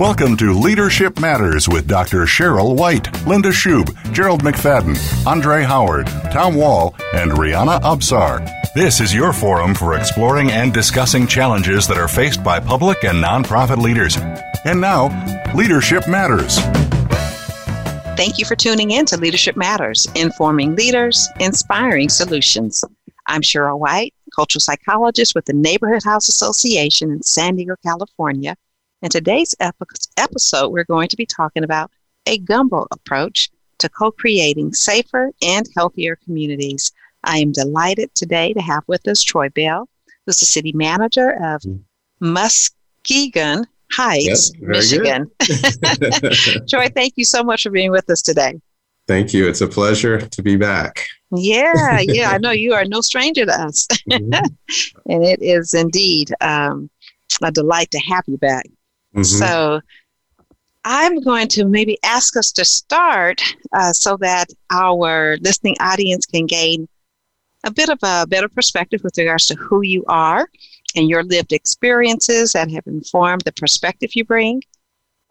Welcome to Leadership Matters with Dr. Cheryl White, Linda Schub, Gerald McFadden, Andre Howard, Tom Wall, and Rihanna Absar. This is your forum for exploring and discussing challenges that are faced by public and nonprofit leaders. And now, Leadership Matters. Thank you for tuning in to Leadership Matters, informing leaders, inspiring solutions. I'm Cheryl White, cultural psychologist with the Neighborhood House Association in San Diego, California. In today's episode, we're going to be talking about a gumbo approach to co creating safer and healthier communities. I am delighted today to have with us Troy Bell, who's the city manager of mm. Muskegon Heights, yep, Michigan. Troy, thank you so much for being with us today. Thank you. It's a pleasure to be back. Yeah, yeah, I know you are no stranger to us. Mm-hmm. and it is indeed um, a delight to have you back. Mm-hmm. So I'm going to maybe ask us to start uh, so that our listening audience can gain a bit of a better perspective with regards to who you are and your lived experiences that have informed the perspective you bring,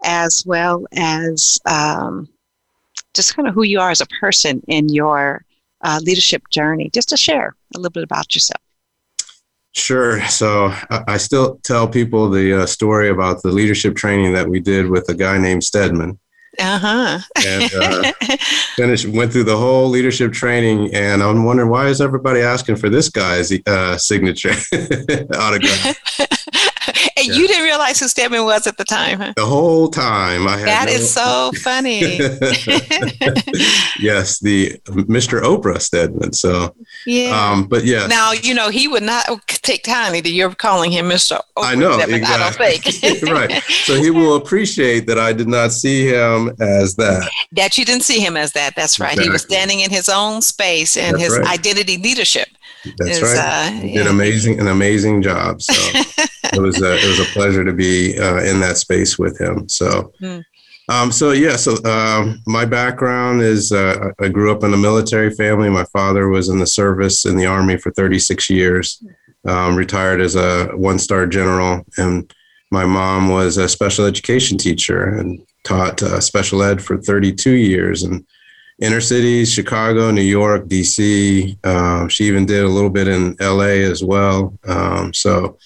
as well as um, just kind of who you are as a person in your uh, leadership journey. Just to share a little bit about yourself. Sure. So I still tell people the uh, story about the leadership training that we did with a guy named Stedman. Uh-huh. and uh, finished, went through the whole leadership training, and I'm wondering why is everybody asking for this guy's uh, signature autograph? yeah. you didn't realize who Stedman was at the time, huh? The whole time, I had. That no- is so funny. yes, the Mr. Oprah Stedman. So, yeah. Um, but yeah. Now you know he would not take kindly to you're calling him Mr. Oprah I know. Stedman, exactly. I don't think. right. So he will appreciate that I did not see him as that. That you didn't see him as that. That's right. Exactly. He was standing in his own space and That's his right. identity leadership. That's is, right. Uh, did amazing, an amazing job. So it was a, it was a pleasure to be uh, in that space with him. So. Mm. Um, so yeah, so um, my background is uh, I grew up in a military family. My father was in the service in the army for 36 years, um, retired as a one-star general, and my mom was a special education teacher and taught uh, special ed for 32 years. And inner cities, Chicago, New York, DC. Um, she even did a little bit in LA as well. Um, so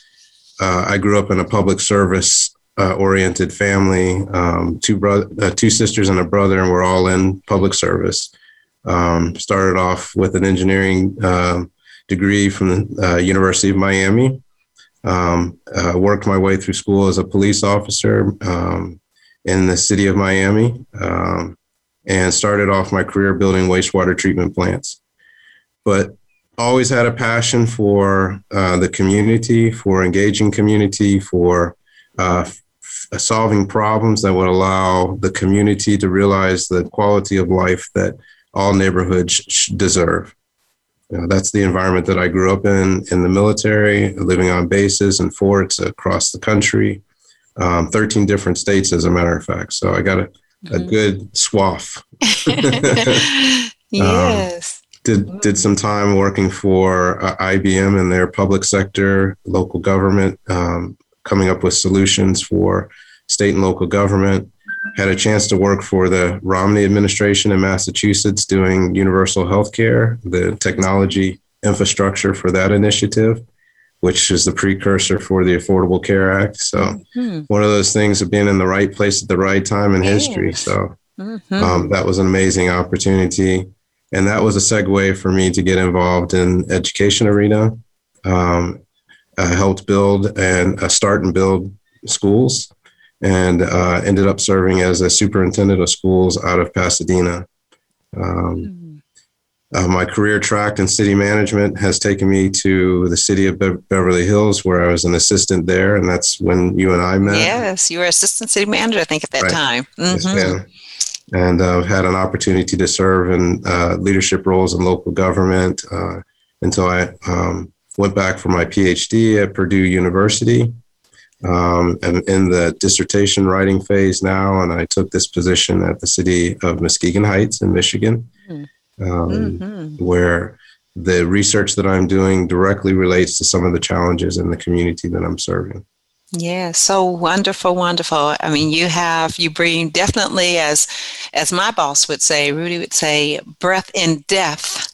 uh, I grew up in a public service uh, oriented family. Um, two bro- uh, two sisters and a brother, and we're all in public service. Um, started off with an engineering um, degree from the uh, University of Miami. Um, uh, worked my way through school as a police officer in the city of Miami. Um, and started off my career building wastewater treatment plants. But always had a passion for uh, the community, for engaging community, for uh, solving problems that would allow the community to realize the quality of life that all neighborhoods deserve. You know, that's the environment that I grew up in, in the military, living on bases and forts across the country, um, 13 different states, as a matter of fact. So I got a a mm-hmm. good swath. yes. Um, did did some time working for uh, IBM in their public sector, local government, um, coming up with solutions for state and local government. Had a chance to work for the Romney administration in Massachusetts doing universal health care, the technology infrastructure for that initiative which is the precursor for the Affordable Care Act. So mm-hmm. one of those things of being in the right place at the right time in yes. history. So mm-hmm. um, that was an amazing opportunity. And that was a segue for me to get involved in education arena. Um, I helped build and uh, start and build schools and uh, ended up serving as a superintendent of schools out of Pasadena. Um, mm-hmm uh, my career track in city management has taken me to the city of Be- Beverly Hills, where I was an assistant there, and that's when you and I met. Yes, you were assistant city manager, I think, at that right. time. Mm-hmm. Yes, and I've uh, had an opportunity to serve in uh, leadership roles in local government uh, until I um, went back for my PhD at Purdue University. Um, and in the dissertation writing phase now, and I took this position at the city of Muskegon Heights in Michigan. Mm-hmm um, mm-hmm. where the research that I'm doing directly relates to some of the challenges in the community that I'm serving. Yeah, so wonderful, wonderful. I mean, you have you bring definitely as as my boss would say, Rudy would say, breath in depth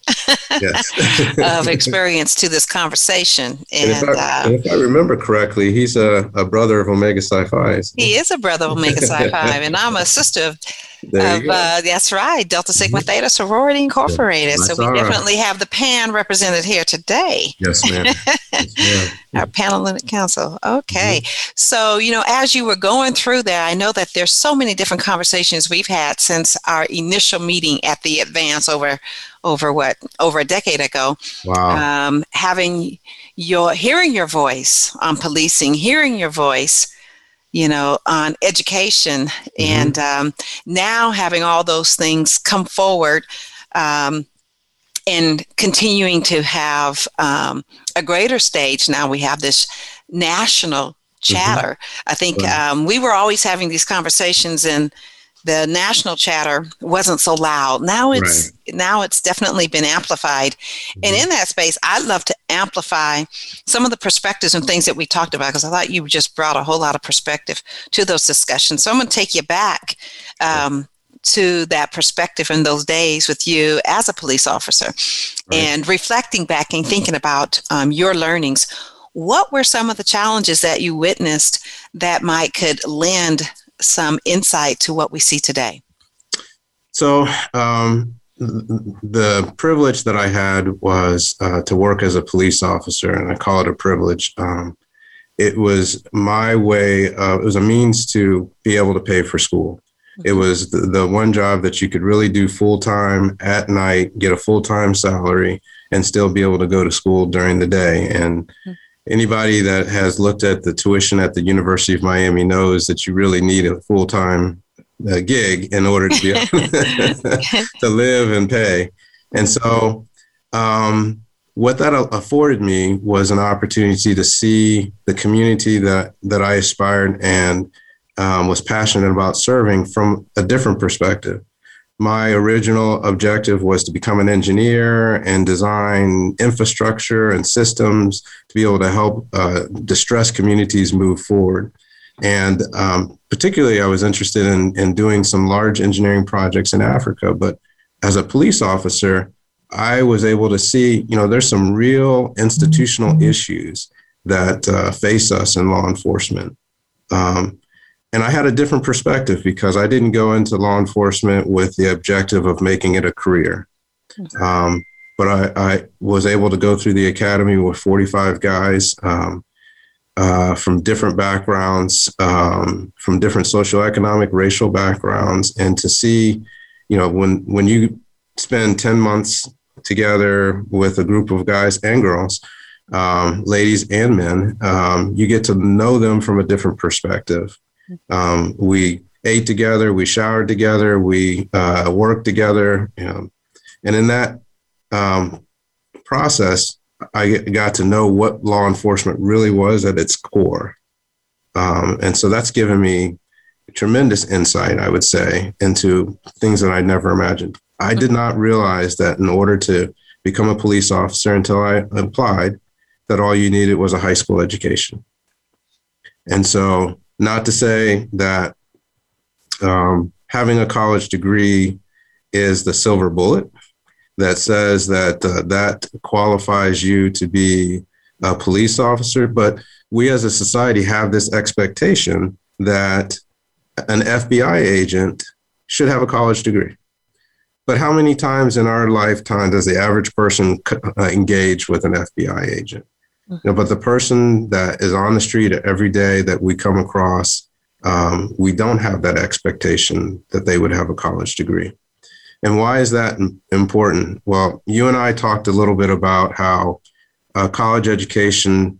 of experience to this conversation. And, and, if, I, uh, and if, I, remember correctly, he's a, a brother of Omega Psi Phi. He is a brother of Omega Psi Phi, and I'm a sister of of, uh, that's right, Delta Sigma mm-hmm. Theta Sorority Incorporated. Yeah, so we definitely have the PAN represented here today. Yes, ma'am. yes, ma'am. Our Panhellenic Council. Okay. Mm-hmm. So, you know, as you were going through there, I know that there's so many different conversations we've had since our initial meeting at the Advance over over what over a decade ago. Wow. Um, having your hearing your voice on policing, hearing your voice you know, on education, mm-hmm. and um, now having all those things come forward. Um, and continuing to have um, a greater stage now we have this national mm-hmm. chatter mm-hmm. i think um, we were always having these conversations and the national chatter wasn't so loud. Now it's right. now it's definitely been amplified. Mm-hmm. And in that space, I'd love to amplify some of the perspectives and things that we talked about because I thought you just brought a whole lot of perspective to those discussions. So I'm going to take you back um, to that perspective in those days with you as a police officer right. and reflecting back and thinking about um, your learnings. What were some of the challenges that you witnessed that might could lend some insight to what we see today? So, um, the privilege that I had was uh, to work as a police officer, and I call it a privilege. Um, it was my way, of, it was a means to be able to pay for school. It mm-hmm. was the, the one job that you could really do full time at night, get a full time salary, and still be able to go to school during the day. And mm-hmm anybody that has looked at the tuition at the University of Miami knows that you really need a full time uh, gig in order to be able to live and pay. And so, um, what that afforded me was an opportunity to see the community that that I aspired and um, was passionate about serving from a different perspective my original objective was to become an engineer and design infrastructure and systems to be able to help uh, distressed communities move forward. And um, particularly, I was interested in, in doing some large engineering projects in Africa. But as a police officer, I was able to see, you know, there's some real institutional issues that uh, face us in law enforcement. Um, and I had a different perspective because I didn't go into law enforcement with the objective of making it a career. Um, but I, I, was able to go through the academy with 45 guys um, uh, from different backgrounds, um, from different socioeconomic, racial backgrounds, and to see, you know, when when you spend 10 months together with a group of guys and girls, um, ladies and men, um, you get to know them from a different perspective. Um, we ate together, we showered together, we uh, worked together. And in that um, process, I got to know what law enforcement really was at its core. Um, and so that's given me tremendous insight, I would say, into things that I'd never imagined. I did not realize that in order to become a police officer until I applied, that all you needed was a high school education. And so not to say that um, having a college degree is the silver bullet that says that uh, that qualifies you to be a police officer, but we as a society have this expectation that an FBI agent should have a college degree. But how many times in our lifetime does the average person uh, engage with an FBI agent? You know, but the person that is on the street every day that we come across, um, we don't have that expectation that they would have a college degree. And why is that important? Well, you and I talked a little bit about how a college education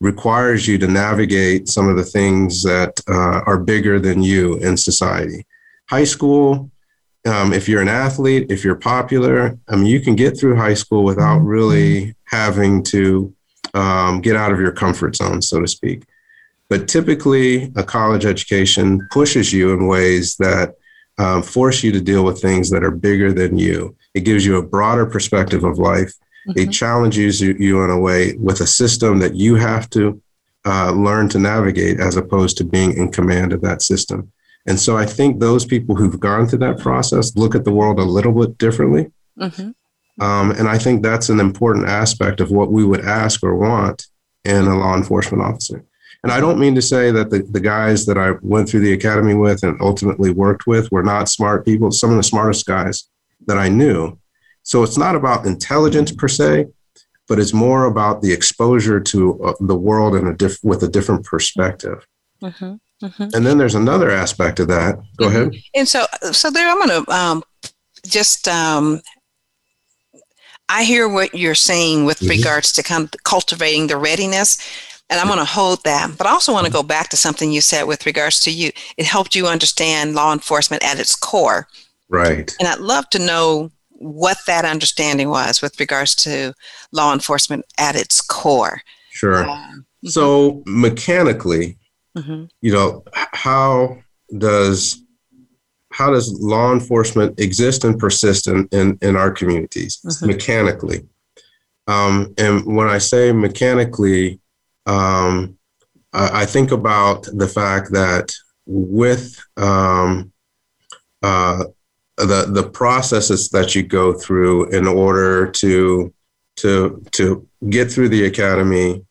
requires you to navigate some of the things that uh, are bigger than you in society. High school, um, if you're an athlete, if you're popular, I mean, you can get through high school without really having to um, get out of your comfort zone, so to speak. But typically, a college education pushes you in ways that um, force you to deal with things that are bigger than you. It gives you a broader perspective of life. Mm-hmm. It challenges you, you in a way with a system that you have to uh, learn to navigate as opposed to being in command of that system. And so I think those people who've gone through that process look at the world a little bit differently. Mm-hmm. Um, and I think that's an important aspect of what we would ask or want in a law enforcement officer. And I don't mean to say that the, the guys that I went through the academy with and ultimately worked with were not smart people, some of the smartest guys that I knew. So it's not about intelligence per se, but it's more about the exposure to uh, the world in a diff- with a different perspective. Mm-hmm. Mm-hmm. And then there's another aspect of that. Go mm-hmm. ahead. And so, so there, I'm going to um, just. Um, I hear what you're saying with mm-hmm. regards to kind of cultivating the readiness, and I'm going to hold that. But I also want to go back to something you said with regards to you. It helped you understand law enforcement at its core. Right. And I'd love to know what that understanding was with regards to law enforcement at its core. Sure. Um, so mechanically, Mm-hmm. You know, how does how does law enforcement exist and persist in, in, in our communities mm-hmm. mechanically? Um, and when I say mechanically, um, I, I, think about the fact that with um, uh, the the processes that you go through in order to to to get through the academy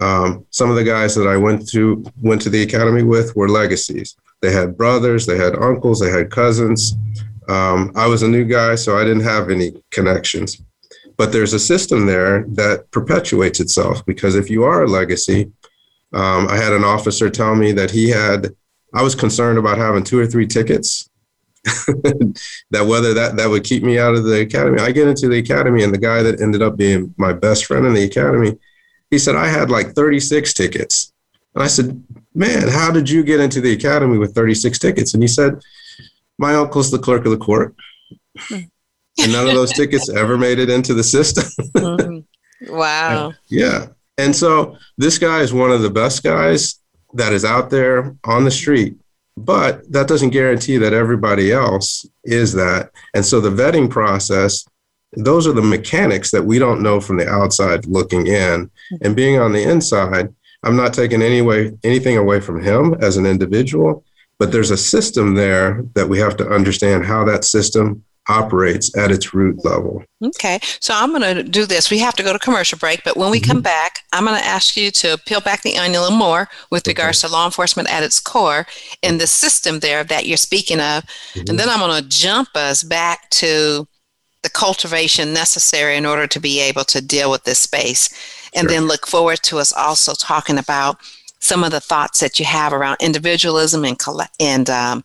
um, some of the guys that I went to went to the academy with were legacies. They had brothers, they had uncles, they had cousins. Um, I was a new guy, so I didn't have any connections. But there's a system there that perpetuates itself because if you are a legacy, um, I had an officer tell me that he had. I was concerned about having two or three tickets. that whether that that would keep me out of the academy. I get into the academy, and the guy that ended up being my best friend in the academy he said, I had like 36 tickets. And I said, Man, how did you get into the academy with 36 tickets? And he said, My uncle's the clerk of the court. Hmm. and none of those tickets ever made it into the system. mm-hmm. Wow. yeah. And so this guy is one of the best guys that is out there on the street, but that doesn't guarantee that everybody else is that. And so the vetting process those are the mechanics that we don't know from the outside looking in. And being on the inside, I'm not taking any way, anything away from him as an individual, but there's a system there that we have to understand how that system operates at its root level. Okay, so I'm going to do this. We have to go to commercial break, but when we mm-hmm. come back, I'm going to ask you to peel back the onion a little more with okay. regards to law enforcement at its core and the system there that you're speaking of. Mm-hmm. And then I'm going to jump us back to the cultivation necessary in order to be able to deal with this space. And sure. then look forward to us also talking about some of the thoughts that you have around individualism and, and um,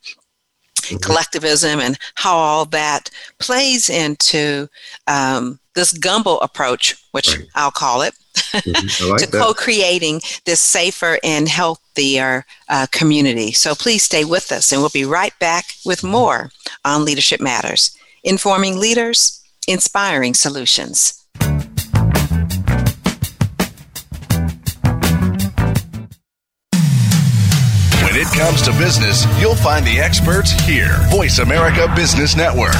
mm-hmm. collectivism and how all that plays into um, this gumbo approach, which right. I'll call it, mm-hmm. like to co creating this safer and healthier uh, community. So please stay with us, and we'll be right back with mm-hmm. more on Leadership Matters informing leaders, inspiring solutions. When it comes to business, you'll find the experts here. Voice America Business Network.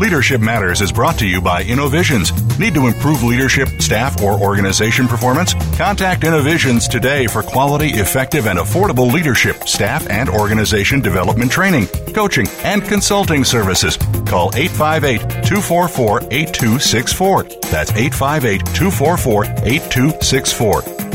Leadership Matters is brought to you by Innovisions. Need to improve leadership, staff, or organization performance? Contact Innovisions today for quality, effective, and affordable leadership, staff, and organization development training, coaching, and consulting services. Call 858 244 8264. That's 858 244 8264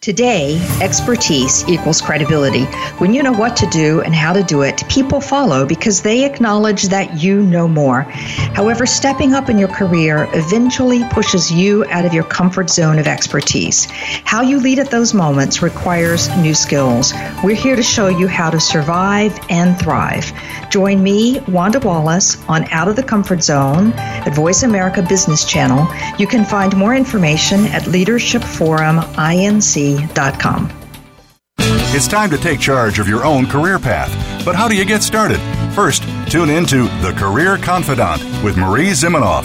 Today, expertise equals credibility. When you know what to do and how to do it, people follow because they acknowledge that you know more. However, stepping up in your career eventually pushes you out of your comfort zone of expertise. How you lead at those moments requires new skills. We're here to show you how to survive and thrive. Join me, Wanda Wallace, on Out of the Comfort Zone at Voice America Business Channel. You can find more information at Leadership Forum INC it's time to take charge of your own career path. But how do you get started? First, Tune in to The Career Confidant with Marie Zimenoff.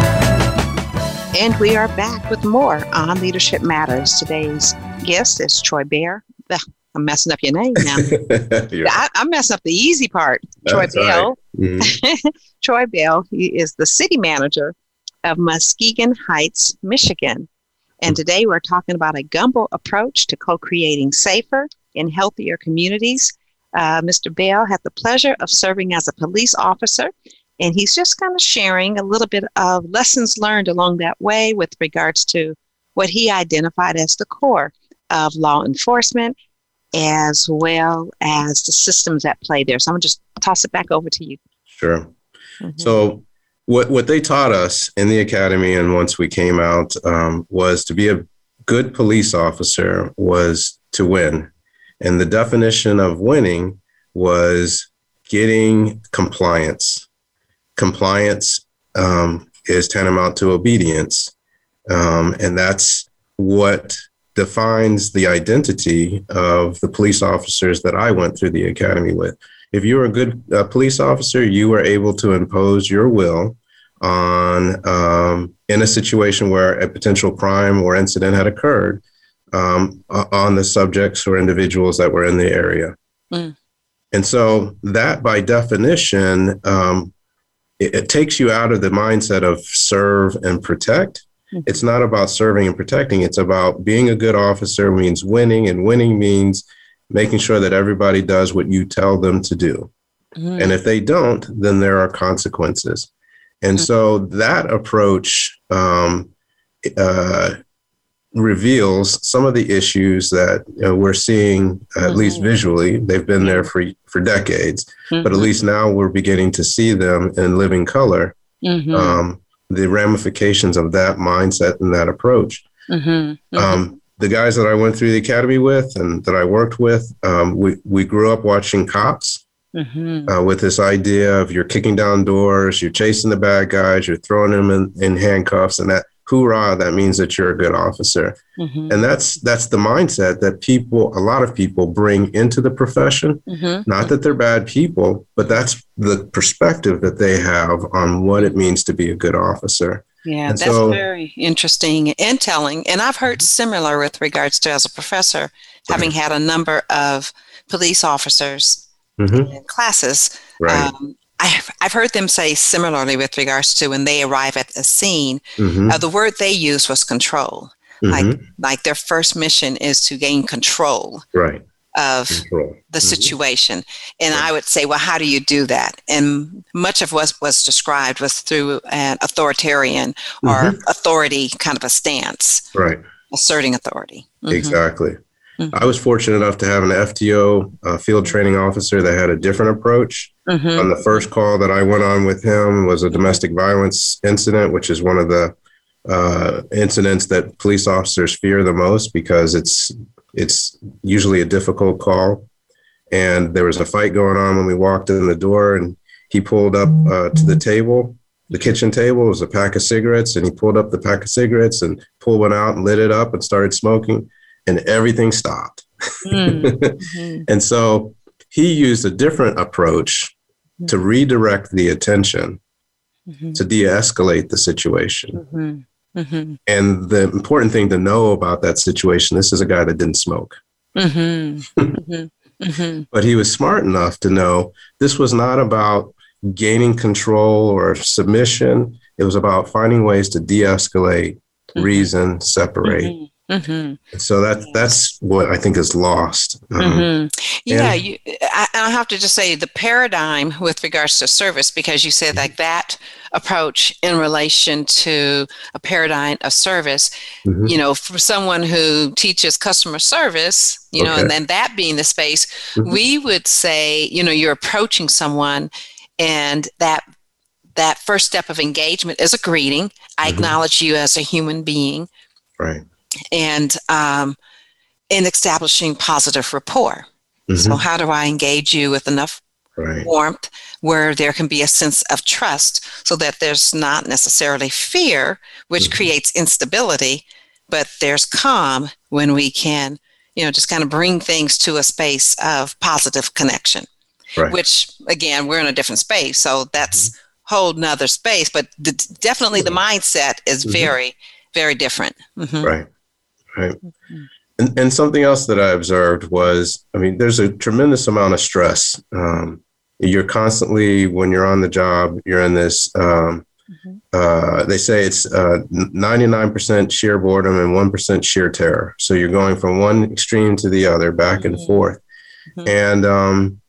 And we are back with more on Leadership Matters. Today's guest is Troy Bear. I'm messing up your name now. I, am messing up the easy part. Troy Bell. Right. Mm-hmm. Troy Bell he is the city manager of Muskegon Heights, Michigan. And today we're talking about a gumbo approach to co creating safer and healthier communities. Uh, Mr. Bell had the pleasure of serving as a police officer and he's just kind of sharing a little bit of lessons learned along that way with regards to what he identified as the core of law enforcement, as well as the systems at play there. So I'm going to just toss it back over to you. Sure. Mm-hmm. So, what, what they taught us in the academy and once we came out um, was to be a good police officer was to win. And the definition of winning was getting compliance compliance um, is tantamount to obedience. Um, and that's what defines the identity of the police officers that I went through the academy with. If you were a good uh, police officer, you were able to impose your will on um, in a situation where a potential crime or incident had occurred um, on the subjects or individuals that were in the area. Mm. And so that, by definition, um, it, it takes you out of the mindset of serve and protect. Mm-hmm. It's not about serving and protecting. It's about being a good officer means winning, and winning means making sure that everybody does what you tell them to do. Mm-hmm. And if they don't, then there are consequences. And mm-hmm. so that approach um, uh, reveals some of the issues that you know, we're seeing, at mm-hmm. least visually. They've been there for, for decades, mm-hmm. but at least now we're beginning to see them in living color. Mm-hmm. Um, the ramifications of that mindset and that approach. Mm-hmm. Mm-hmm. Um, the guys that I went through the academy with and that I worked with, um, we, we grew up watching cops. Mm-hmm. Uh, with this idea of you're kicking down doors, you're chasing the bad guys, you're throwing them in, in handcuffs, and that hoorah, that means that you're a good officer. Mm-hmm. And that's that's the mindset that people, a lot of people bring into the profession. Mm-hmm. Not that they're bad people, but that's the perspective that they have on what it means to be a good officer. Yeah, and that's so, very interesting and telling. And I've heard similar with regards to as a professor, having had a number of police officers mm-hmm. in classes. Right. Um, I've, I've heard them say similarly with regards to when they arrive at a scene, mm-hmm. uh, the word they used was control. Mm-hmm. Like, like their first mission is to gain control. Right of control. the mm-hmm. situation. And right. I would say, well, how do you do that? And much of what was described was through an authoritarian or mm-hmm. authority kind of a stance. Right. Asserting authority. Mm-hmm. Exactly. Mm-hmm. I was fortunate enough to have an FTO uh, field training officer that had a different approach. Mm-hmm. On the first call that I went on with him was a domestic violence incident, which is one of the uh, incidents that police officers fear the most because it's it's usually a difficult call. And there was a fight going on when we walked in the door, and he pulled up uh, to the table, the kitchen table. Was a pack of cigarettes, and he pulled up the pack of cigarettes and pulled one out and lit it up and started smoking and everything stopped. Mm-hmm. and so he used a different approach mm-hmm. to redirect the attention mm-hmm. to de escalate the situation. Mm-hmm. Mm-hmm. And the important thing to know about that situation this is a guy that didn't smoke. Mm-hmm. Mm-hmm. But he was smart enough to know this was not about gaining control or submission. It was about finding ways to de escalate, mm-hmm. reason, separate. Mm-hmm. Mm-hmm. So that that's what I think is lost. Um, mm-hmm. Yeah, and, you, I, I, have to just say the paradigm with regards to service, because you said like that approach in relation to a paradigm of service. Mm-hmm. You know, for someone who teaches customer service, you know, and then that being the space, mm-hmm. we would say, you know, you're approaching someone, and that that first step of engagement is a greeting. I mm-hmm. acknowledge you as a human being. Right and um, in establishing positive rapport. Mm-hmm. So, how do I engage you with enough right. warmth where there can be a sense of trust so that there's not necessarily fear, which mm-hmm. creates instability, but there's calm when we can, you know, just kind of bring things to a space of positive connection. Right. Which, again, we're in a different space. So, that's mm-hmm. whole nother space, but the, definitely the mindset is mm-hmm. very, very different. Mm-hmm. Right. Right. Mm-hmm. And, and something else that I observed was, I mean, there's a tremendous amount of stress. Um, you're constantly, when you're on the job, you're in this, um, mm-hmm. uh, they say it's uh, 99% sheer boredom and 1% sheer terror. So you're going from one extreme to the other, back and forth. Mm-hmm. And, um,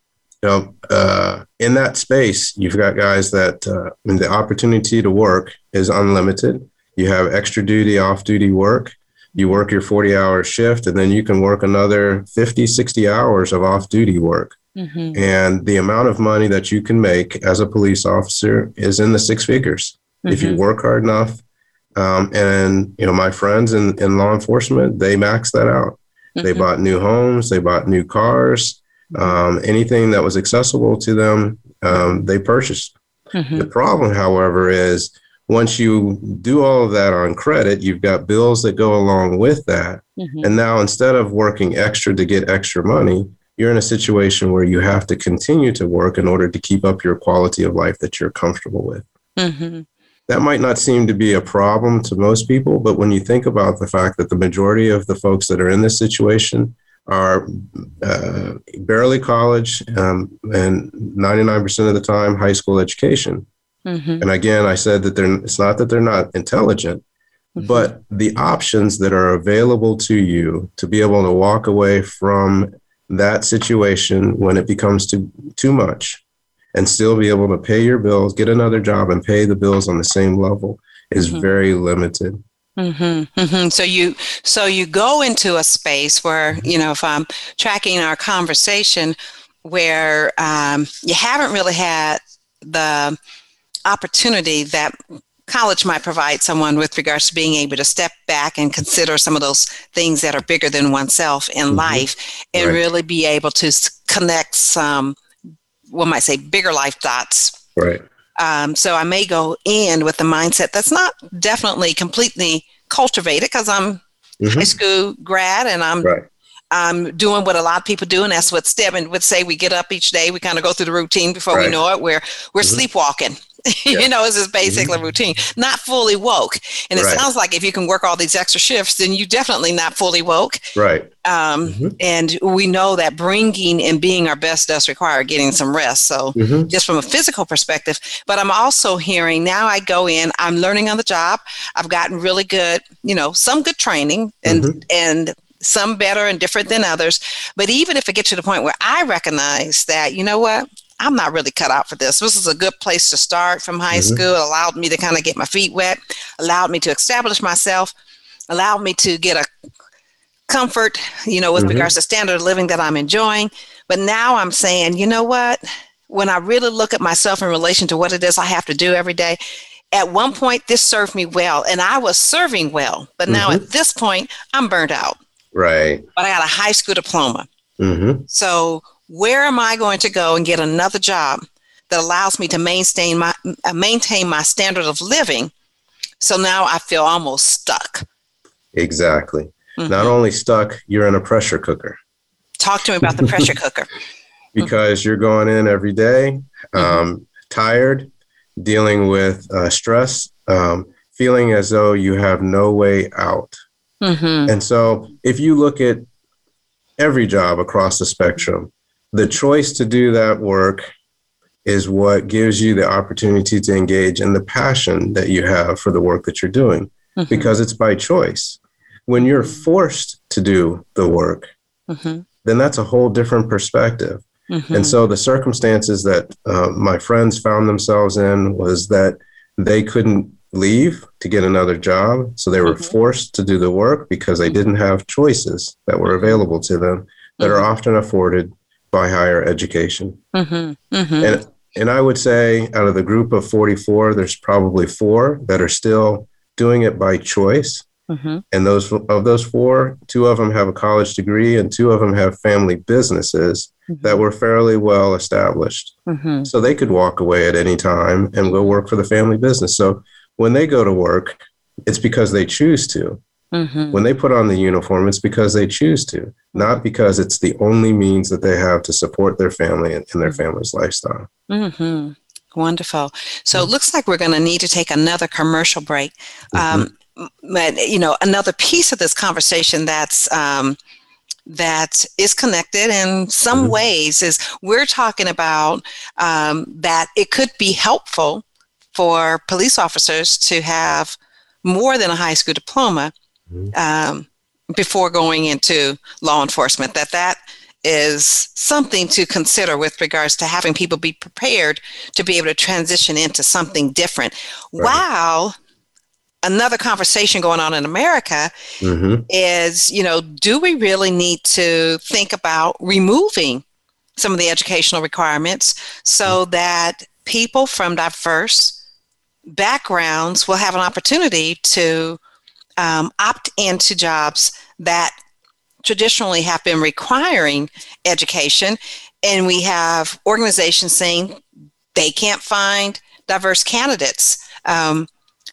you know, uh, in that space, you've got guys that uh, I mean, the opportunity to work is unlimited. You have extra duty, off duty work you work your 40 hour shift and then you can work another 50 60 hours of off duty work mm-hmm. and the amount of money that you can make as a police officer is in the six figures mm-hmm. if you mm-hmm. work hard enough um, and you know my friends in, in law enforcement they max that out mm-hmm. they bought new homes they bought new cars um, anything that was accessible to them um, they purchased mm-hmm. the problem however is once you do all of that on credit, you've got bills that go along with that. Mm-hmm. And now instead of working extra to get extra money, you're in a situation where you have to continue to work in order to keep up your quality of life that you're comfortable with. Mm-hmm. That might not seem to be a problem to most people, but when you think about the fact that the majority of the folks that are in this situation are uh, barely college um, and 99% of the time high school education, Mm-hmm. And again, I said that they're, it's not that they're not intelligent, mm-hmm. but the options that are available to you to be able to walk away from that situation when it becomes too, too much and still be able to pay your bills, get another job, and pay the bills on the same level is mm-hmm. very limited. Mm-hmm, mm-hmm. So you so you go into a space where you know if I'm tracking our conversation where um, you haven't really had the opportunity that college might provide someone with regards to being able to step back and consider some of those things that are bigger than oneself in mm-hmm. life and right. really be able to connect some one might say bigger life dots right um, so i may go in with the mindset that's not definitely completely cultivated because i'm mm-hmm. high school grad and i'm right. I'm doing what a lot of people do, and that's what Stedman would say. We get up each day, we kind of go through the routine before right. we know it. We're we're mm-hmm. sleepwalking. you know, it's just basically mm-hmm. routine, not fully woke. And it right. sounds like if you can work all these extra shifts, then you definitely not fully woke. Right. Um, mm-hmm. And we know that bringing and being our best does require getting some rest. So mm-hmm. just from a physical perspective, but I'm also hearing now I go in, I'm learning on the job. I've gotten really good, you know, some good training and, mm-hmm. and some better and different than others. But even if it gets to the point where I recognize that, you know what, I'm not really cut out for this. This is a good place to start from high mm-hmm. school. It allowed me to kind of get my feet wet, allowed me to establish myself, allowed me to get a comfort, you know, with mm-hmm. regards to standard of living that I'm enjoying. But now I'm saying, you know what? When I really look at myself in relation to what it is I have to do every day, at one point this served me well and I was serving well. But now mm-hmm. at this point, I'm burnt out. Right. But I got a high school diploma. Mm-hmm. So where am I going to go and get another job that allows me to maintain my uh, maintain my standard of living? So now I feel almost stuck. Exactly. Mm-hmm. Not only stuck, you're in a pressure cooker. Talk to me about the pressure cooker. because you're going in every day, mm-hmm. um, tired, dealing with uh, stress, um, feeling as though you have no way out. Mm-hmm. And so, if you look at every job across the spectrum, the choice to do that work is what gives you the opportunity to engage in the passion that you have for the work that you're doing mm-hmm. because it's by choice. When you're forced to do the work, mm-hmm. then that's a whole different perspective. Mm-hmm. And so the circumstances that uh, my friends found themselves in was that they couldn't leave to get another job. So they were mm-hmm. forced to do the work because they didn't have choices that were available to them that are mm-hmm. often afforded by higher education. Mm-hmm. Mm-hmm. And, and I would say out of the group of 44, there's probably four that are still doing it by choice. Mm-hmm. And those of those four, two of them have a college degree, and two of them have family businesses mm-hmm. that were fairly well established. Mm-hmm. So they could walk away at any time and go work for the family business. So when they go to work, it's because they choose to. Mm-hmm. When they put on the uniform, it's because they choose to, not because it's the only means that they have to support their family and, and their mm-hmm. family's lifestyle. Mm-hmm. Wonderful. So it looks like we're going to need to take another commercial break. Um, but you know, another piece of this conversation that's um, that is connected in some mm-hmm. ways is we're talking about um, that it could be helpful for police officers to have more than a high school diploma mm-hmm. Um, before going into law enforcement. That that is something to consider with regards to having people be prepared to be able to transition into something different. Right. While another conversation going on in America mm-hmm. is, you know, do we really need to think about removing some of the educational requirements so mm-hmm. that people from diverse backgrounds will have an opportunity to um, opt into jobs that traditionally have been requiring education and we have organizations saying they can't find diverse candidates um,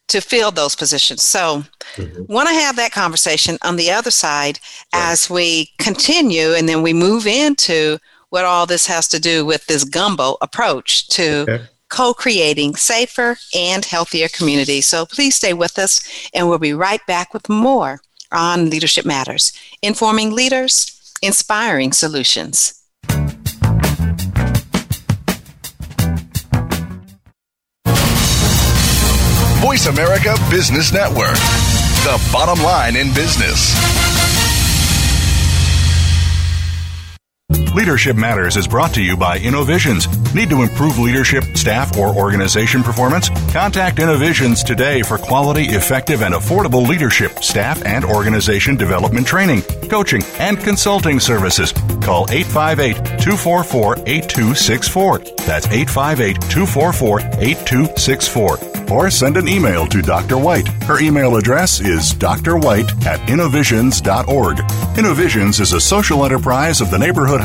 to fill those positions. So, mm-hmm. want to have that conversation on the other side right. as we continue, and then we move into what all this has to do with this gumbo approach to okay. Co creating safer and healthier communities. So, please stay with us, and we'll be right back with more on Leadership Matters, informing leaders, inspiring solutions. Voice America Business Network, the bottom line in business. Leadership Matters is brought to you by Innovisions. Need to improve leadership, staff, or organization performance? Contact Innovisions today for quality, effective, and affordable leadership, staff, and organization development training, coaching, and consulting services. Call 858 244 8264. That's 858 244 8264 or send an email to Dr. White. Her email address is drwhite at innovisions.org. Innovisions is a social enterprise of the Neighborhood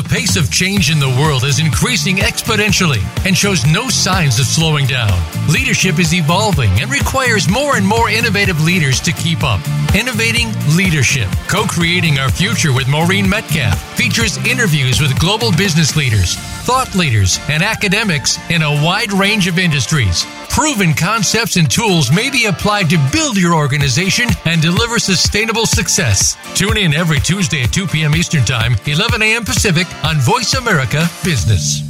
The pace of change in the world is increasing exponentially and shows no signs of slowing down. Leadership is evolving and requires more and more innovative leaders to keep up. Innovating Leadership, co creating our future with Maureen Metcalf, features interviews with global business leaders, thought leaders, and academics in a wide range of industries. Proven concepts and tools may be applied to build your organization and deliver sustainable success. Tune in every Tuesday at 2 p.m. Eastern Time, 11 a.m. Pacific on Voice America Business.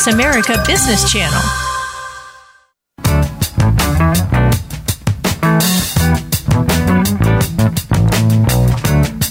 Voice America Business Channel.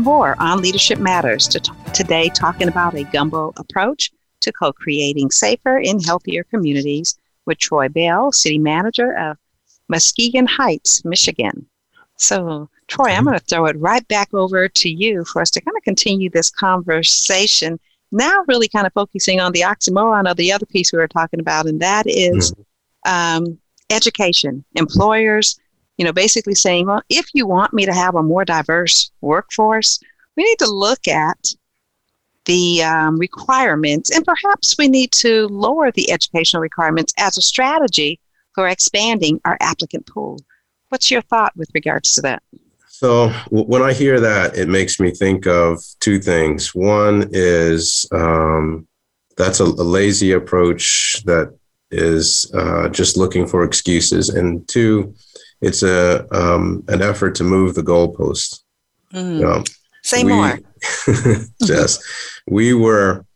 more on Leadership Matters to t- today, talking about a gumbo approach to co creating safer and healthier communities with Troy Bell, City Manager of Muskegon Heights, Michigan. So, Troy, I'm going to throw it right back over to you for us to kind of continue this conversation. Now, really kind of focusing on the oxymoron of the other piece we were talking about, and that is mm-hmm. um, education. Employers you know, basically saying, well, if you want me to have a more diverse workforce, we need to look at the um, requirements and perhaps we need to lower the educational requirements as a strategy for expanding our applicant pool. What's your thought with regards to that? So, when I hear that, it makes me think of two things. One is um, that's a, a, lazy approach that is uh, just looking for excuses. And two, it's a um, an effort to move the goalpost. Mm. Um, Say we, more. yes, we were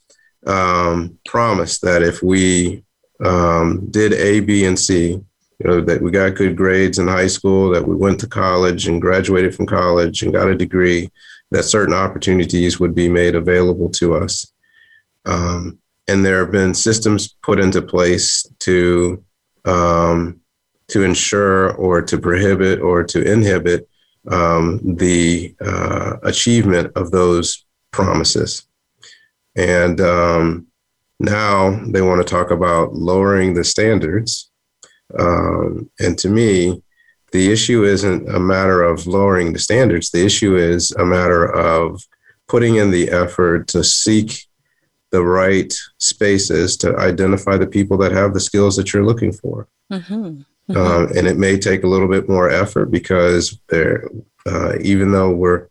um, promised that if we um, did A, B, and C, you know, that we got good grades in high school, that we went to college and graduated from college and got a degree, that certain opportunities would be made available to us. Um, and there have been systems put into place to um, to ensure or to prohibit or to inhibit um, the uh, achievement of those promises. And um, now they want to talk about lowering the standards. Um, and to me, the issue isn't a matter of lowering the standards. The issue is a matter of putting in the effort to seek the right spaces to identify the people that have the skills that you're looking for. Mm-hmm. Mm-hmm. Um, and it may take a little bit more effort because there, uh, even though we're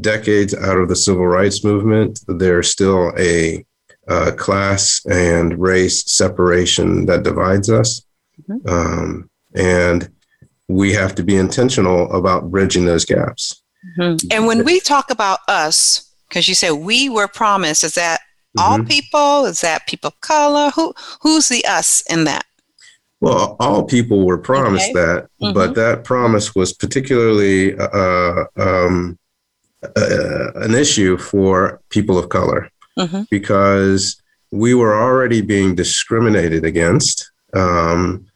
decades out of the civil rights movement, there's still a uh, class and race separation that divides us. Mm-hmm. Um, and we have to be intentional about bridging those gaps. Mm-hmm. And when we talk about us, because you said we were promised, is that all mm-hmm. people? Is that people of color? Who who's the us in that? Well, all people were promised okay. that, mm-hmm. but that promise was particularly uh, uh, um, uh, an issue for people of color mm-hmm. because we were already being discriminated against. Um,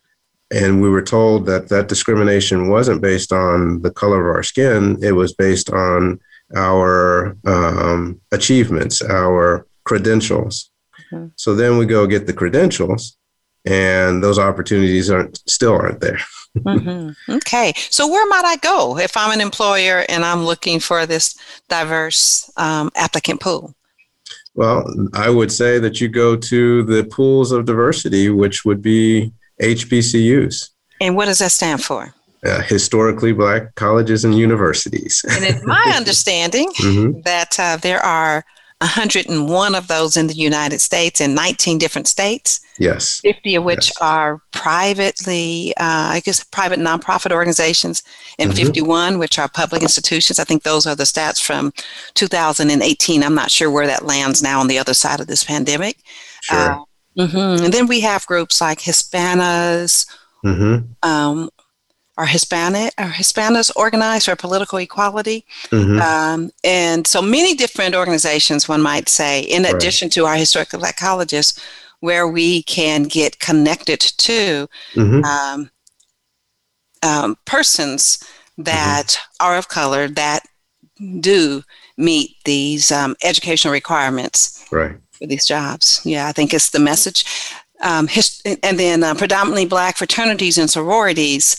and we were told that that discrimination wasn't based on the color of our skin, it was based on our um, achievements, our credentials. Mm-hmm. So then we go get the credentials and those opportunities aren't still aren't there. mm-hmm. Okay, so where might I go if I'm an employer and I'm looking for this diverse um, applicant pool? Well, I would say that you go to the pools of diversity, which would be HBCUs. And what does that stand for? Uh, historically black colleges and universities. and it's my understanding mm-hmm. that uh, there are 101 of those in the United States in 19 different states. Yes. 50 of which yes. are privately, uh, I guess, private nonprofit organizations, and mm-hmm. 51 which are public institutions. I think those are the stats from 2018. I'm not sure where that lands now on the other side of this pandemic. Sure. Uh, mm-hmm. And then we have groups like Hispanas, mm-hmm. um, are Hispanic are Hispanas organized for political equality, mm-hmm. um, and so many different organizations, one might say, in right. addition to our historical black colleges, where we can get connected to mm-hmm. um, um, persons that mm-hmm. are of color that do meet these um, educational requirements right. for these jobs. Yeah, I think it's the message. Um, his, and then uh, predominantly black fraternities and sororities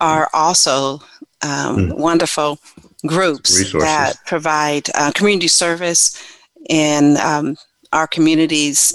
are also um, mm. wonderful groups Resources. that provide uh, community service in um, our communities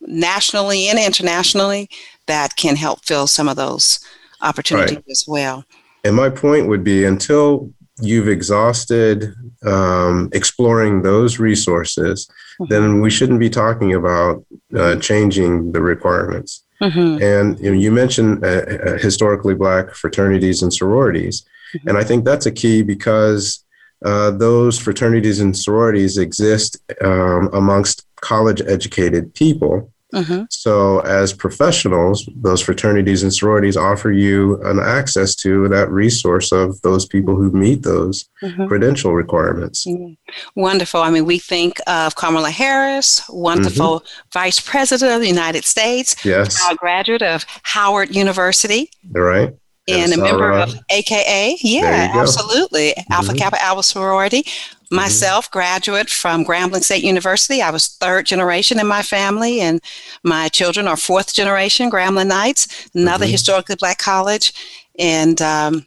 nationally and internationally that can help fill some of those opportunities right. as well. And my point would be until you've exhausted um, exploring those resources, mm-hmm. then we shouldn't be talking about uh, changing the requirements. Mm-hmm. And you, know, you mentioned uh, uh, historically black fraternities and sororities, mm-hmm. and I think that's a key because uh, those fraternities and sororities exist um, amongst college educated people Mm-hmm. So, as professionals, those fraternities and sororities offer you an access to that resource of those people who meet those mm-hmm. credential requirements. Mm-hmm. Wonderful. I mean, we think of Kamala Harris, wonderful mm-hmm. Vice President of the United States, yes, a graduate of Howard University. Right and a member of AKA. Yeah, absolutely. Alpha mm-hmm. Kappa Alpha sorority. Mm-hmm. Myself, mm-hmm. graduate from Grambling State University. I was third generation in my family, and my children are fourth generation Gramblingites, another mm-hmm. historically black college. And, um,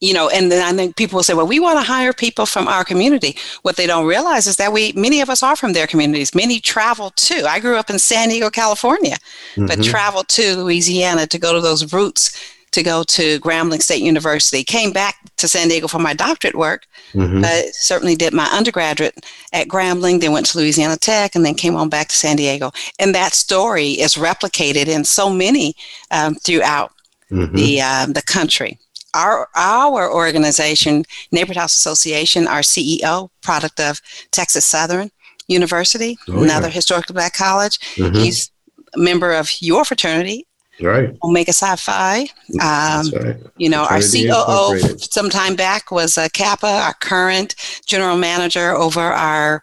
you know, and then I think people will say, well, we want to hire people from our community. What they don't realize is that we, many of us are from their communities. Many travel too. I grew up in San Diego, California, mm-hmm. but traveled to Louisiana to go to those roots to go to Grambling State University. Came back to San Diego for my doctorate work, mm-hmm. but certainly did my undergraduate at Grambling, then went to Louisiana Tech, and then came on back to San Diego. And that story is replicated in so many um, throughout mm-hmm. the uh, the country. Our our organization, Neighborhood House Association, our CEO, product of Texas Southern University, oh, another yeah. historically black college. Mm-hmm. He's a member of your fraternity Right. Omega Psi Phi. Um, right. You know, our COO some time back was uh, Kappa, our current general manager over our.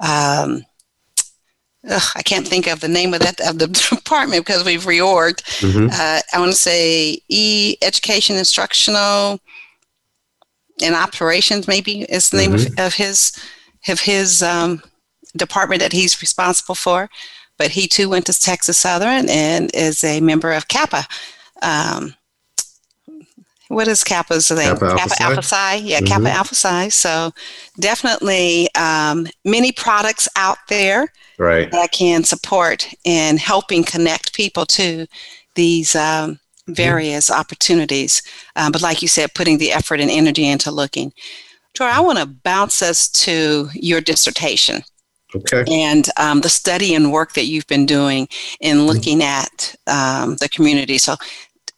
Um, ugh, I can't think of the name of that of the department because we've reorged. Mm-hmm. Uh, I want to say E Education Instructional and Operations, maybe is the name mm-hmm. of, of, his of his um, department that he's responsible for but he too went to Texas Southern and is a member of Kappa. Um, what is Kappa's name? Kappa, Kappa Alpha, Alpha Psi. Yeah, mm-hmm. Kappa Alpha Psi. So definitely um, many products out there right. that can support in helping connect people to these um, various mm-hmm. opportunities. Um, but like you said, putting the effort and energy into looking. Troy, I want to bounce us to your dissertation. Okay. And um, the study and work that you've been doing in mm-hmm. looking at um, the community. So,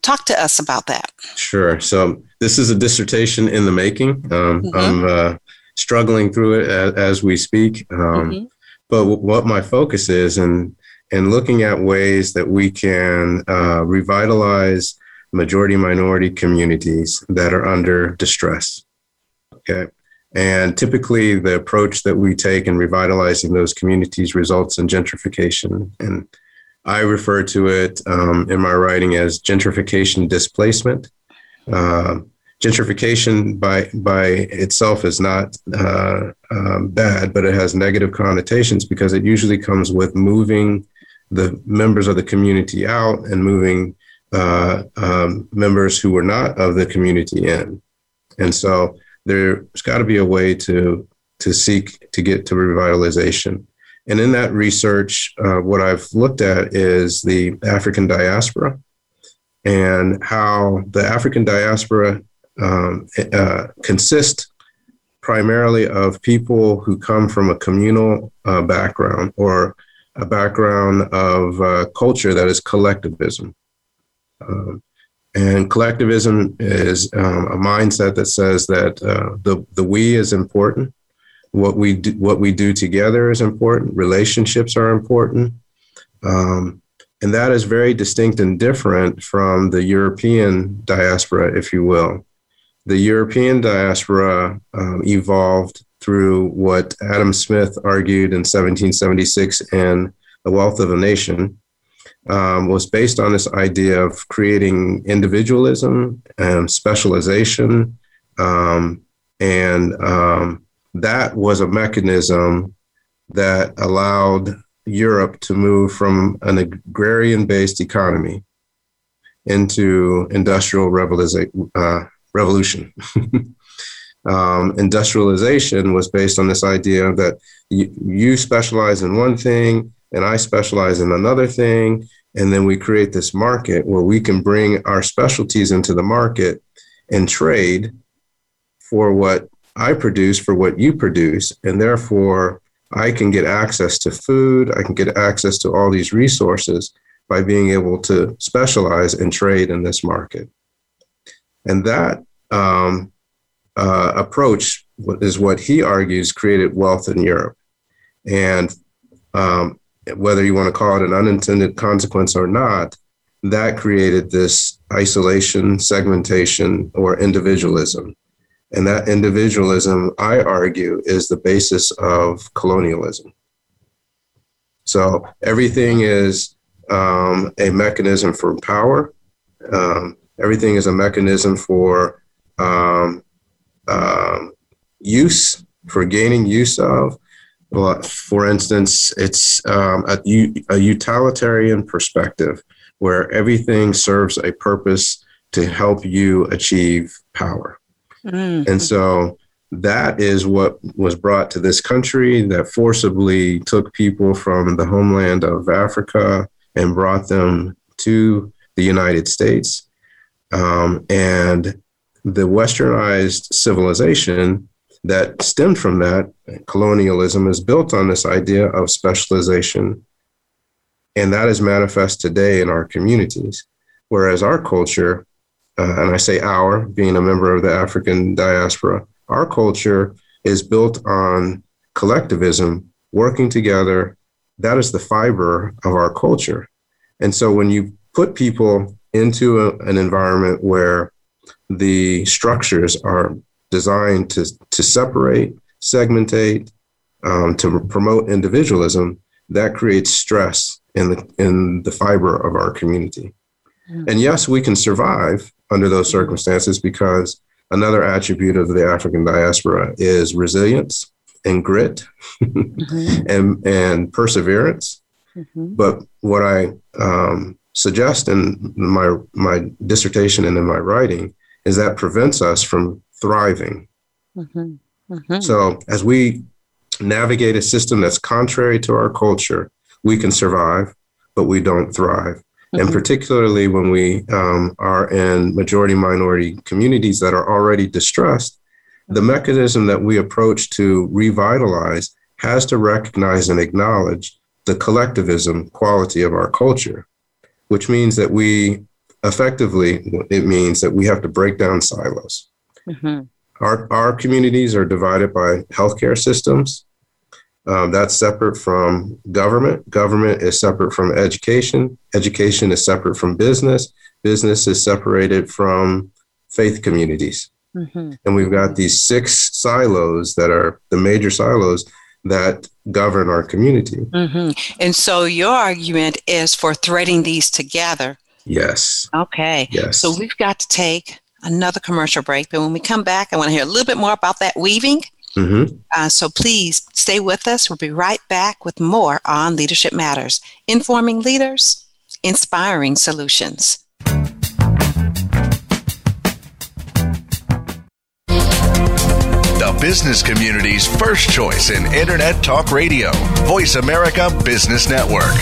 talk to us about that. Sure. So, this is a dissertation in the making. Um, mm-hmm. I'm uh, struggling through it as, as we speak. Um, mm-hmm. But w- what my focus is, and and looking at ways that we can uh, revitalize majority minority communities that are under distress. Okay. And typically, the approach that we take in revitalizing those communities results in gentrification. And I refer to it um, in my writing as gentrification displacement. Uh, gentrification by by itself is not uh, um, bad, but it has negative connotations because it usually comes with moving the members of the community out and moving uh, um, members who were not of the community in. And so there's got to be a way to to seek to get to revitalization. And in that research, uh, what I've looked at is the African diaspora and how the African diaspora um, uh, consists primarily of people who come from a communal uh, background or a background of uh, culture that is collectivism. Um, and collectivism is um, a mindset that says that uh, the the we is important. What we do, what we do together is important. Relationships are important, um, and that is very distinct and different from the European diaspora, if you will. The European diaspora um, evolved through what Adam Smith argued in 1776 in *The Wealth of a Nation*, um, was based on this idea of creating individualism and specialization. Um, and um, that was a mechanism that allowed Europe to move from an agrarian based economy into industrial uh, revolution. Um, industrialization was based on this idea that you, you specialize in one thing and I specialize in another thing. And then we create this market where we can bring our specialties into the market and trade for what I produce, for what you produce, and therefore I can get access to food, I can get access to all these resources by being able to specialize and trade in this market. And that um, uh, approach is what he argues created wealth in Europe. And um, whether you want to call it an unintended consequence or not, that created this isolation, segmentation, or individualism. And that individualism, I argue, is the basis of colonialism. So everything is um, a mechanism for power. Um, everything is a mechanism for um, um use, for gaining use of. For instance, it's um, a, a utilitarian perspective where everything serves a purpose to help you achieve power. Mm-hmm. And so that is what was brought to this country that forcibly took people from the homeland of Africa and brought them to the United States. Um, and the westernized civilization that stemmed from that colonialism is built on this idea of specialization and that is manifest today in our communities. Whereas our culture, uh, and I say our, being a member of the African diaspora, our culture is built on collectivism, working together. That is the fiber of our culture. And so when you put people into a, an environment where the structures are designed to, to separate, segmentate, um, to promote individualism, that creates stress in the in the fiber of our community. Mm-hmm. And yes, we can survive under those circumstances because another attribute of the African diaspora is resilience and grit mm-hmm. and and perseverance. Mm-hmm. But what I um, suggest in my my dissertation and in my writing is that prevents us from thriving. Mm-hmm. Mm-hmm. So as we navigate a system that's contrary to our culture, we can survive, but we don't thrive. Mm-hmm. And particularly when we um, are in majority minority communities that are already distressed, the mm-hmm. mechanism that we approach to revitalize has to recognize and acknowledge the collectivism quality of our culture, which means that we effectively, it means that we have to break down silos. Mm-hmm. Our, our communities are divided by healthcare systems, um, that's separate from government. Government is separate from education. Education is separate from business. Business is separated from faith communities. Mm-hmm. And we've got these six silos that are the major silos that govern our community. Mm-hmm. And so your argument is for threading these together. Yes. Okay. Yes. So we've got to take another commercial break. But when we come back, I want to hear a little bit more about that weaving Mm-hmm. Uh, so please stay with us. We'll be right back with more on Leadership Matters, informing leaders, inspiring solutions. The business community's first choice in Internet Talk Radio, Voice America Business Network.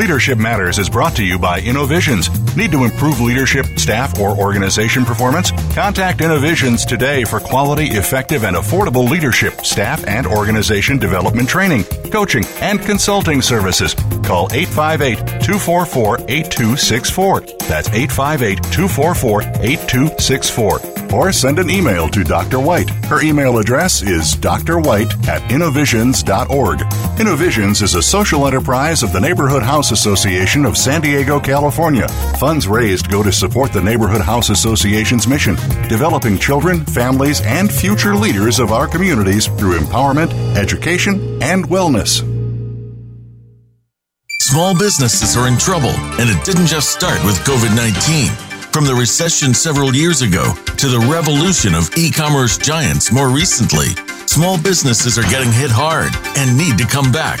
Leadership Matters is brought to you by Innovisions. Need to improve leadership, staff, or organization performance? Contact Innovisions today for quality, effective, and affordable leadership, staff, and organization development training, coaching, and consulting services. Call 858 244 8264. That's 858 244 8264 or send an email to Dr. White. Her email address is drwhite at innovisions.org. Innovisions is a social enterprise of the Neighborhood Association of San Diego, California. Funds raised go to support the Neighborhood House Association's mission, developing children, families, and future leaders of our communities through empowerment, education, and wellness. Small businesses are in trouble, and it didn't just start with COVID 19. From the recession several years ago to the revolution of e commerce giants more recently, small businesses are getting hit hard and need to come back.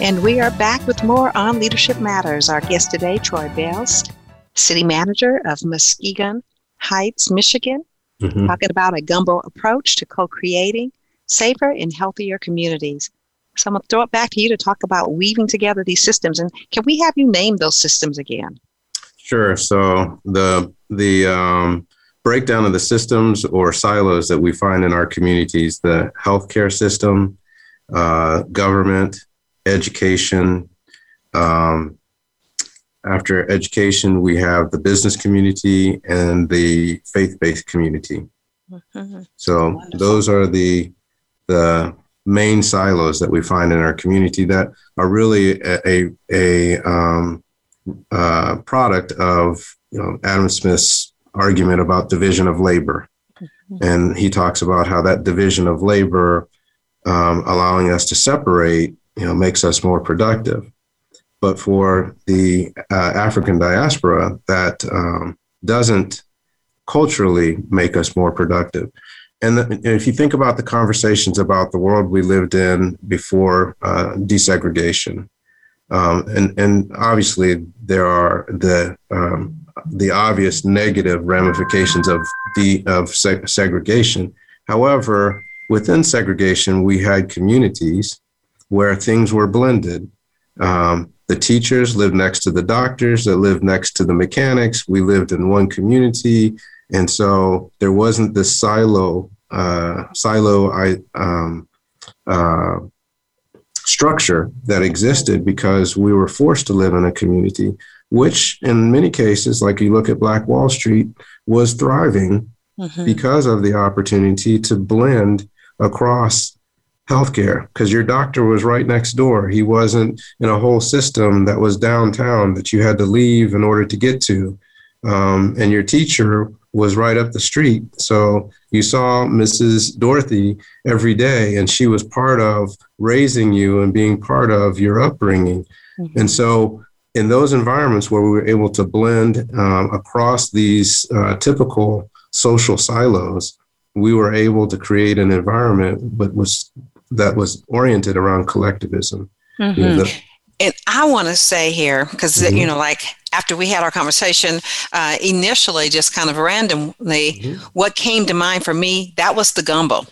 And we are back with more on Leadership Matters. Our guest today, Troy Bells, City Manager of Muskegon Heights, Michigan, mm-hmm. talking about a gumbo approach to co creating safer and healthier communities. So I'm going to throw it back to you to talk about weaving together these systems. And can we have you name those systems again? Sure. So the the um, breakdown of the systems or silos that we find in our communities: the healthcare system, uh, government, education. Um, after education, we have the business community and the faith-based community. Mm-hmm. So Wonderful. those are the the main silos that we find in our community that are really a a, a um, uh, product of you know Adam Smith's argument about division of labor, mm-hmm. and he talks about how that division of labor um, allowing us to separate you know makes us more productive. But for the uh, African diaspora, that um, doesn't culturally make us more productive. And if you think about the conversations about the world we lived in before uh, desegregation, um, and and obviously there are the um, the obvious negative ramifications of the of seg- segregation. However, within segregation, we had communities where things were blended. Um, the teachers lived next to the doctors that lived next to the mechanics. We lived in one community. And so there wasn't this silo, uh, silo I, um, uh, structure that existed because we were forced to live in a community, which in many cases, like you look at Black Wall Street, was thriving mm-hmm. because of the opportunity to blend across healthcare because your doctor was right next door. He wasn't in a whole system that was downtown that you had to leave in order to get to. Um, and your teacher was right up the street. So you saw Mrs. Dorothy every day, and she was part of raising you and being part of your upbringing. Mm-hmm. And so, in those environments where we were able to blend um, across these uh, typical social silos, we were able to create an environment but was that was oriented around collectivism. Mm-hmm. You know, the, and I want to say here, because, mm-hmm. you know, like after we had our conversation uh, initially, just kind of randomly, mm-hmm. what came to mind for me, that was the gumbo.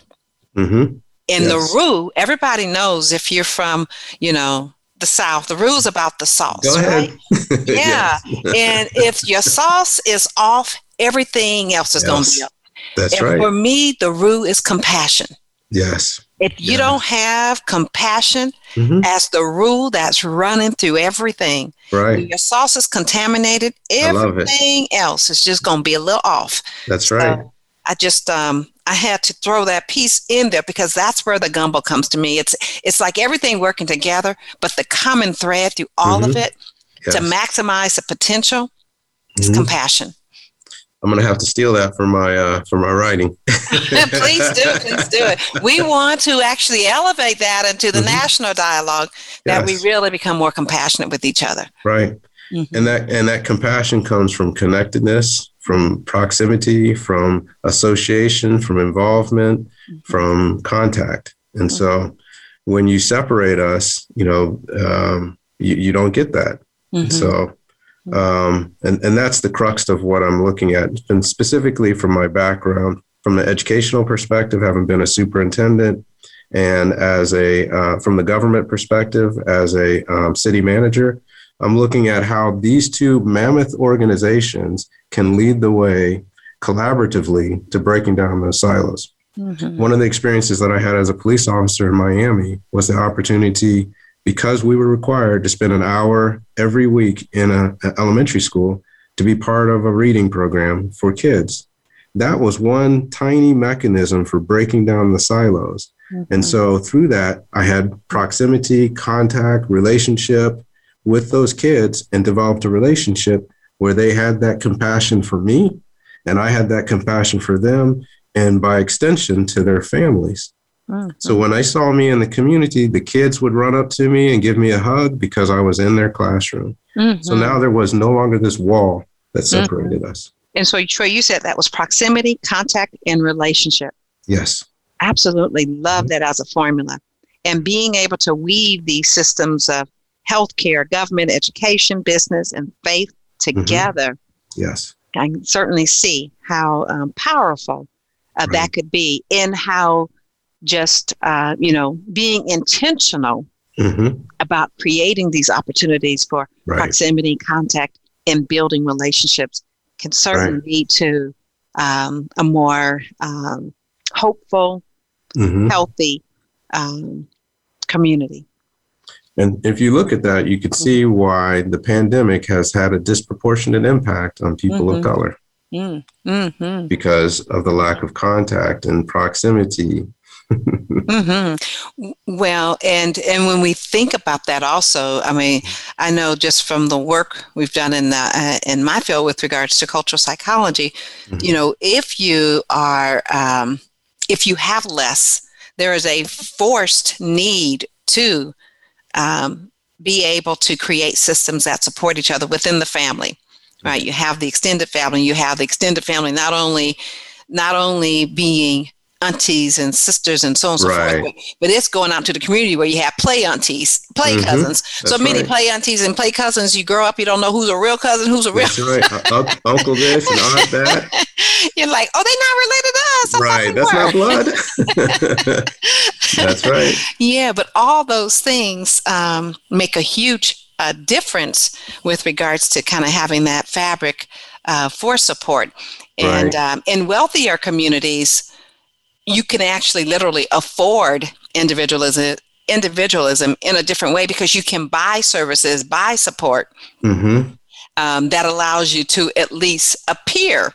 Mm-hmm. In yes. the roux, everybody knows if you're from, you know, the South, the roux is about the sauce. Go ahead. Right? yeah. and if your sauce is off, everything else is yes. going to be up. That's and right. For me, the roux is compassion. Yes. If you don't have compassion mm-hmm. as the rule that's running through everything, right? Your sauce is contaminated. Everything else is just going to be a little off. That's right. I just um, I had to throw that piece in there because that's where the gumbo comes to me. It's it's like everything working together, but the common thread through all mm-hmm. of it yes. to maximize the potential is mm-hmm. compassion. I'm gonna have to steal that for my uh, for my writing. please do, please do it. We want to actually elevate that into the mm-hmm. national dialogue that yes. we really become more compassionate with each other. Right, mm-hmm. and that and that compassion comes from connectedness, from proximity, from association, from involvement, mm-hmm. from contact, and so when you separate us, you know, um, you, you don't get that. Mm-hmm. So um, and, and that's the crux of what I'm looking at. And specifically from my background, from the educational perspective, having been a superintendent, and as a uh, from the government perspective, as a um, city manager, I'm looking at how these two mammoth organizations can lead the way collaboratively to breaking down those silos. Mm-hmm. One of the experiences that I had as a police officer in Miami was the opportunity, because we were required to spend an hour every week in an elementary school, to be part of a reading program for kids. That was one tiny mechanism for breaking down the silos. Mm-hmm. And so through that, I had proximity, contact, relationship with those kids and developed a relationship where they had that compassion for me and I had that compassion for them and by extension to their families. Mm-hmm. So when I saw me in the community, the kids would run up to me and give me a hug because I was in their classroom. Mm-hmm. So now there was no longer this wall that mm-hmm. separated mm-hmm. us. And so, Troy, you said that was proximity, contact, and relationship. Yes. Absolutely love mm-hmm. that as a formula. And being able to weave these systems of healthcare, government, education, business, and faith mm-hmm. together. Yes. I can certainly see how um, powerful uh, right. that could be in how just, uh, you know, being intentional mm-hmm. about creating these opportunities for right. proximity, contact, and building relationships can certainly right. lead to um, a more um, hopeful, mm-hmm. healthy um, community. And if you look at that, you can see mm-hmm. why the pandemic has had a disproportionate impact on people mm-hmm. of color mm-hmm. because of the lack of contact and proximity. Mm-hmm. Well, and and when we think about that, also, I mean, I know just from the work we've done in the, uh, in my field with regards to cultural psychology, mm-hmm. you know, if you are um, if you have less, there is a forced need to um, be able to create systems that support each other within the family right you have the extended family you have the extended family not only not only being aunties and sisters and so on and so right. forth. But, it's going out to the community where you have play aunties, play mm-hmm. cousins. That's so many right. play aunties and play cousins. You grow up, you don't know who's a real cousin, who's a real. That's right. Uncle this and aunt that. You're like, oh, they're not related to us. right. That's not blood. That's right. Yeah, but all those things um, make a huge uh, difference with regards to kind of having that fabric uh, for support. And right. um, in wealthier communities, you can actually literally afford individualism individualism in a different way because you can buy services, buy support mm-hmm. um, that allows you to at least appear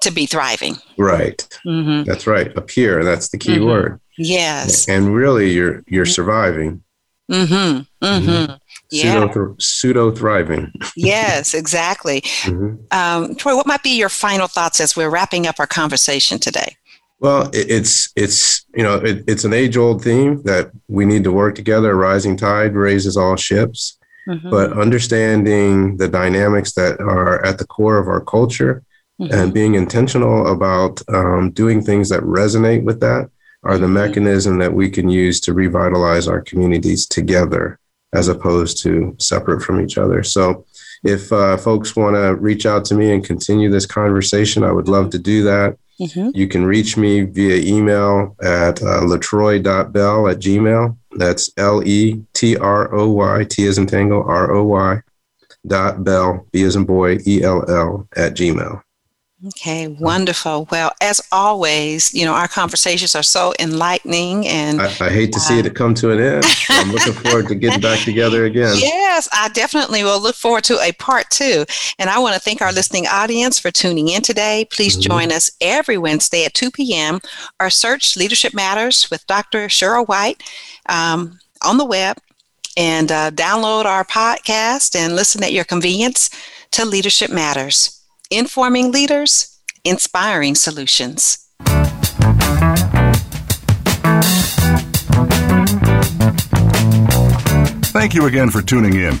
to be thriving. Right. Mm-hmm. That's right. Appear. That's the key mm-hmm. word. Yes. And really, you're you're mm-hmm. surviving. Mm-hmm. Mm-hmm. Yeah. Pseudo, pseudo thriving. yes, exactly. Mm-hmm. Um, Troy, what might be your final thoughts as we're wrapping up our conversation today? Well, it's it's you know it, it's an age old theme that we need to work together. A rising tide raises all ships. Mm-hmm. But understanding the dynamics that are at the core of our culture mm-hmm. and being intentional about um, doing things that resonate with that are the mm-hmm. mechanism that we can use to revitalize our communities together as opposed to separate from each other. So, if uh, folks want to reach out to me and continue this conversation, I would love to do that. Mm-hmm. You can reach me via email at uh, letroy.bell at gmail. That's L E T R O Y, T as in tango, R O Y, dot bell, B as in boy, E L L at gmail. Okay, wonderful. Well, as always, you know, our conversations are so enlightening and I, I hate to uh, see it come to an end. I'm looking forward to getting back together again. Yes, I definitely will look forward to a part two. And I want to thank our listening audience for tuning in today. Please mm-hmm. join us every Wednesday at 2 p.m. or search Leadership Matters with Dr. Cheryl White um, on the web and uh, download our podcast and listen at your convenience to Leadership Matters informing leaders, inspiring solutions. Thank you again for tuning in.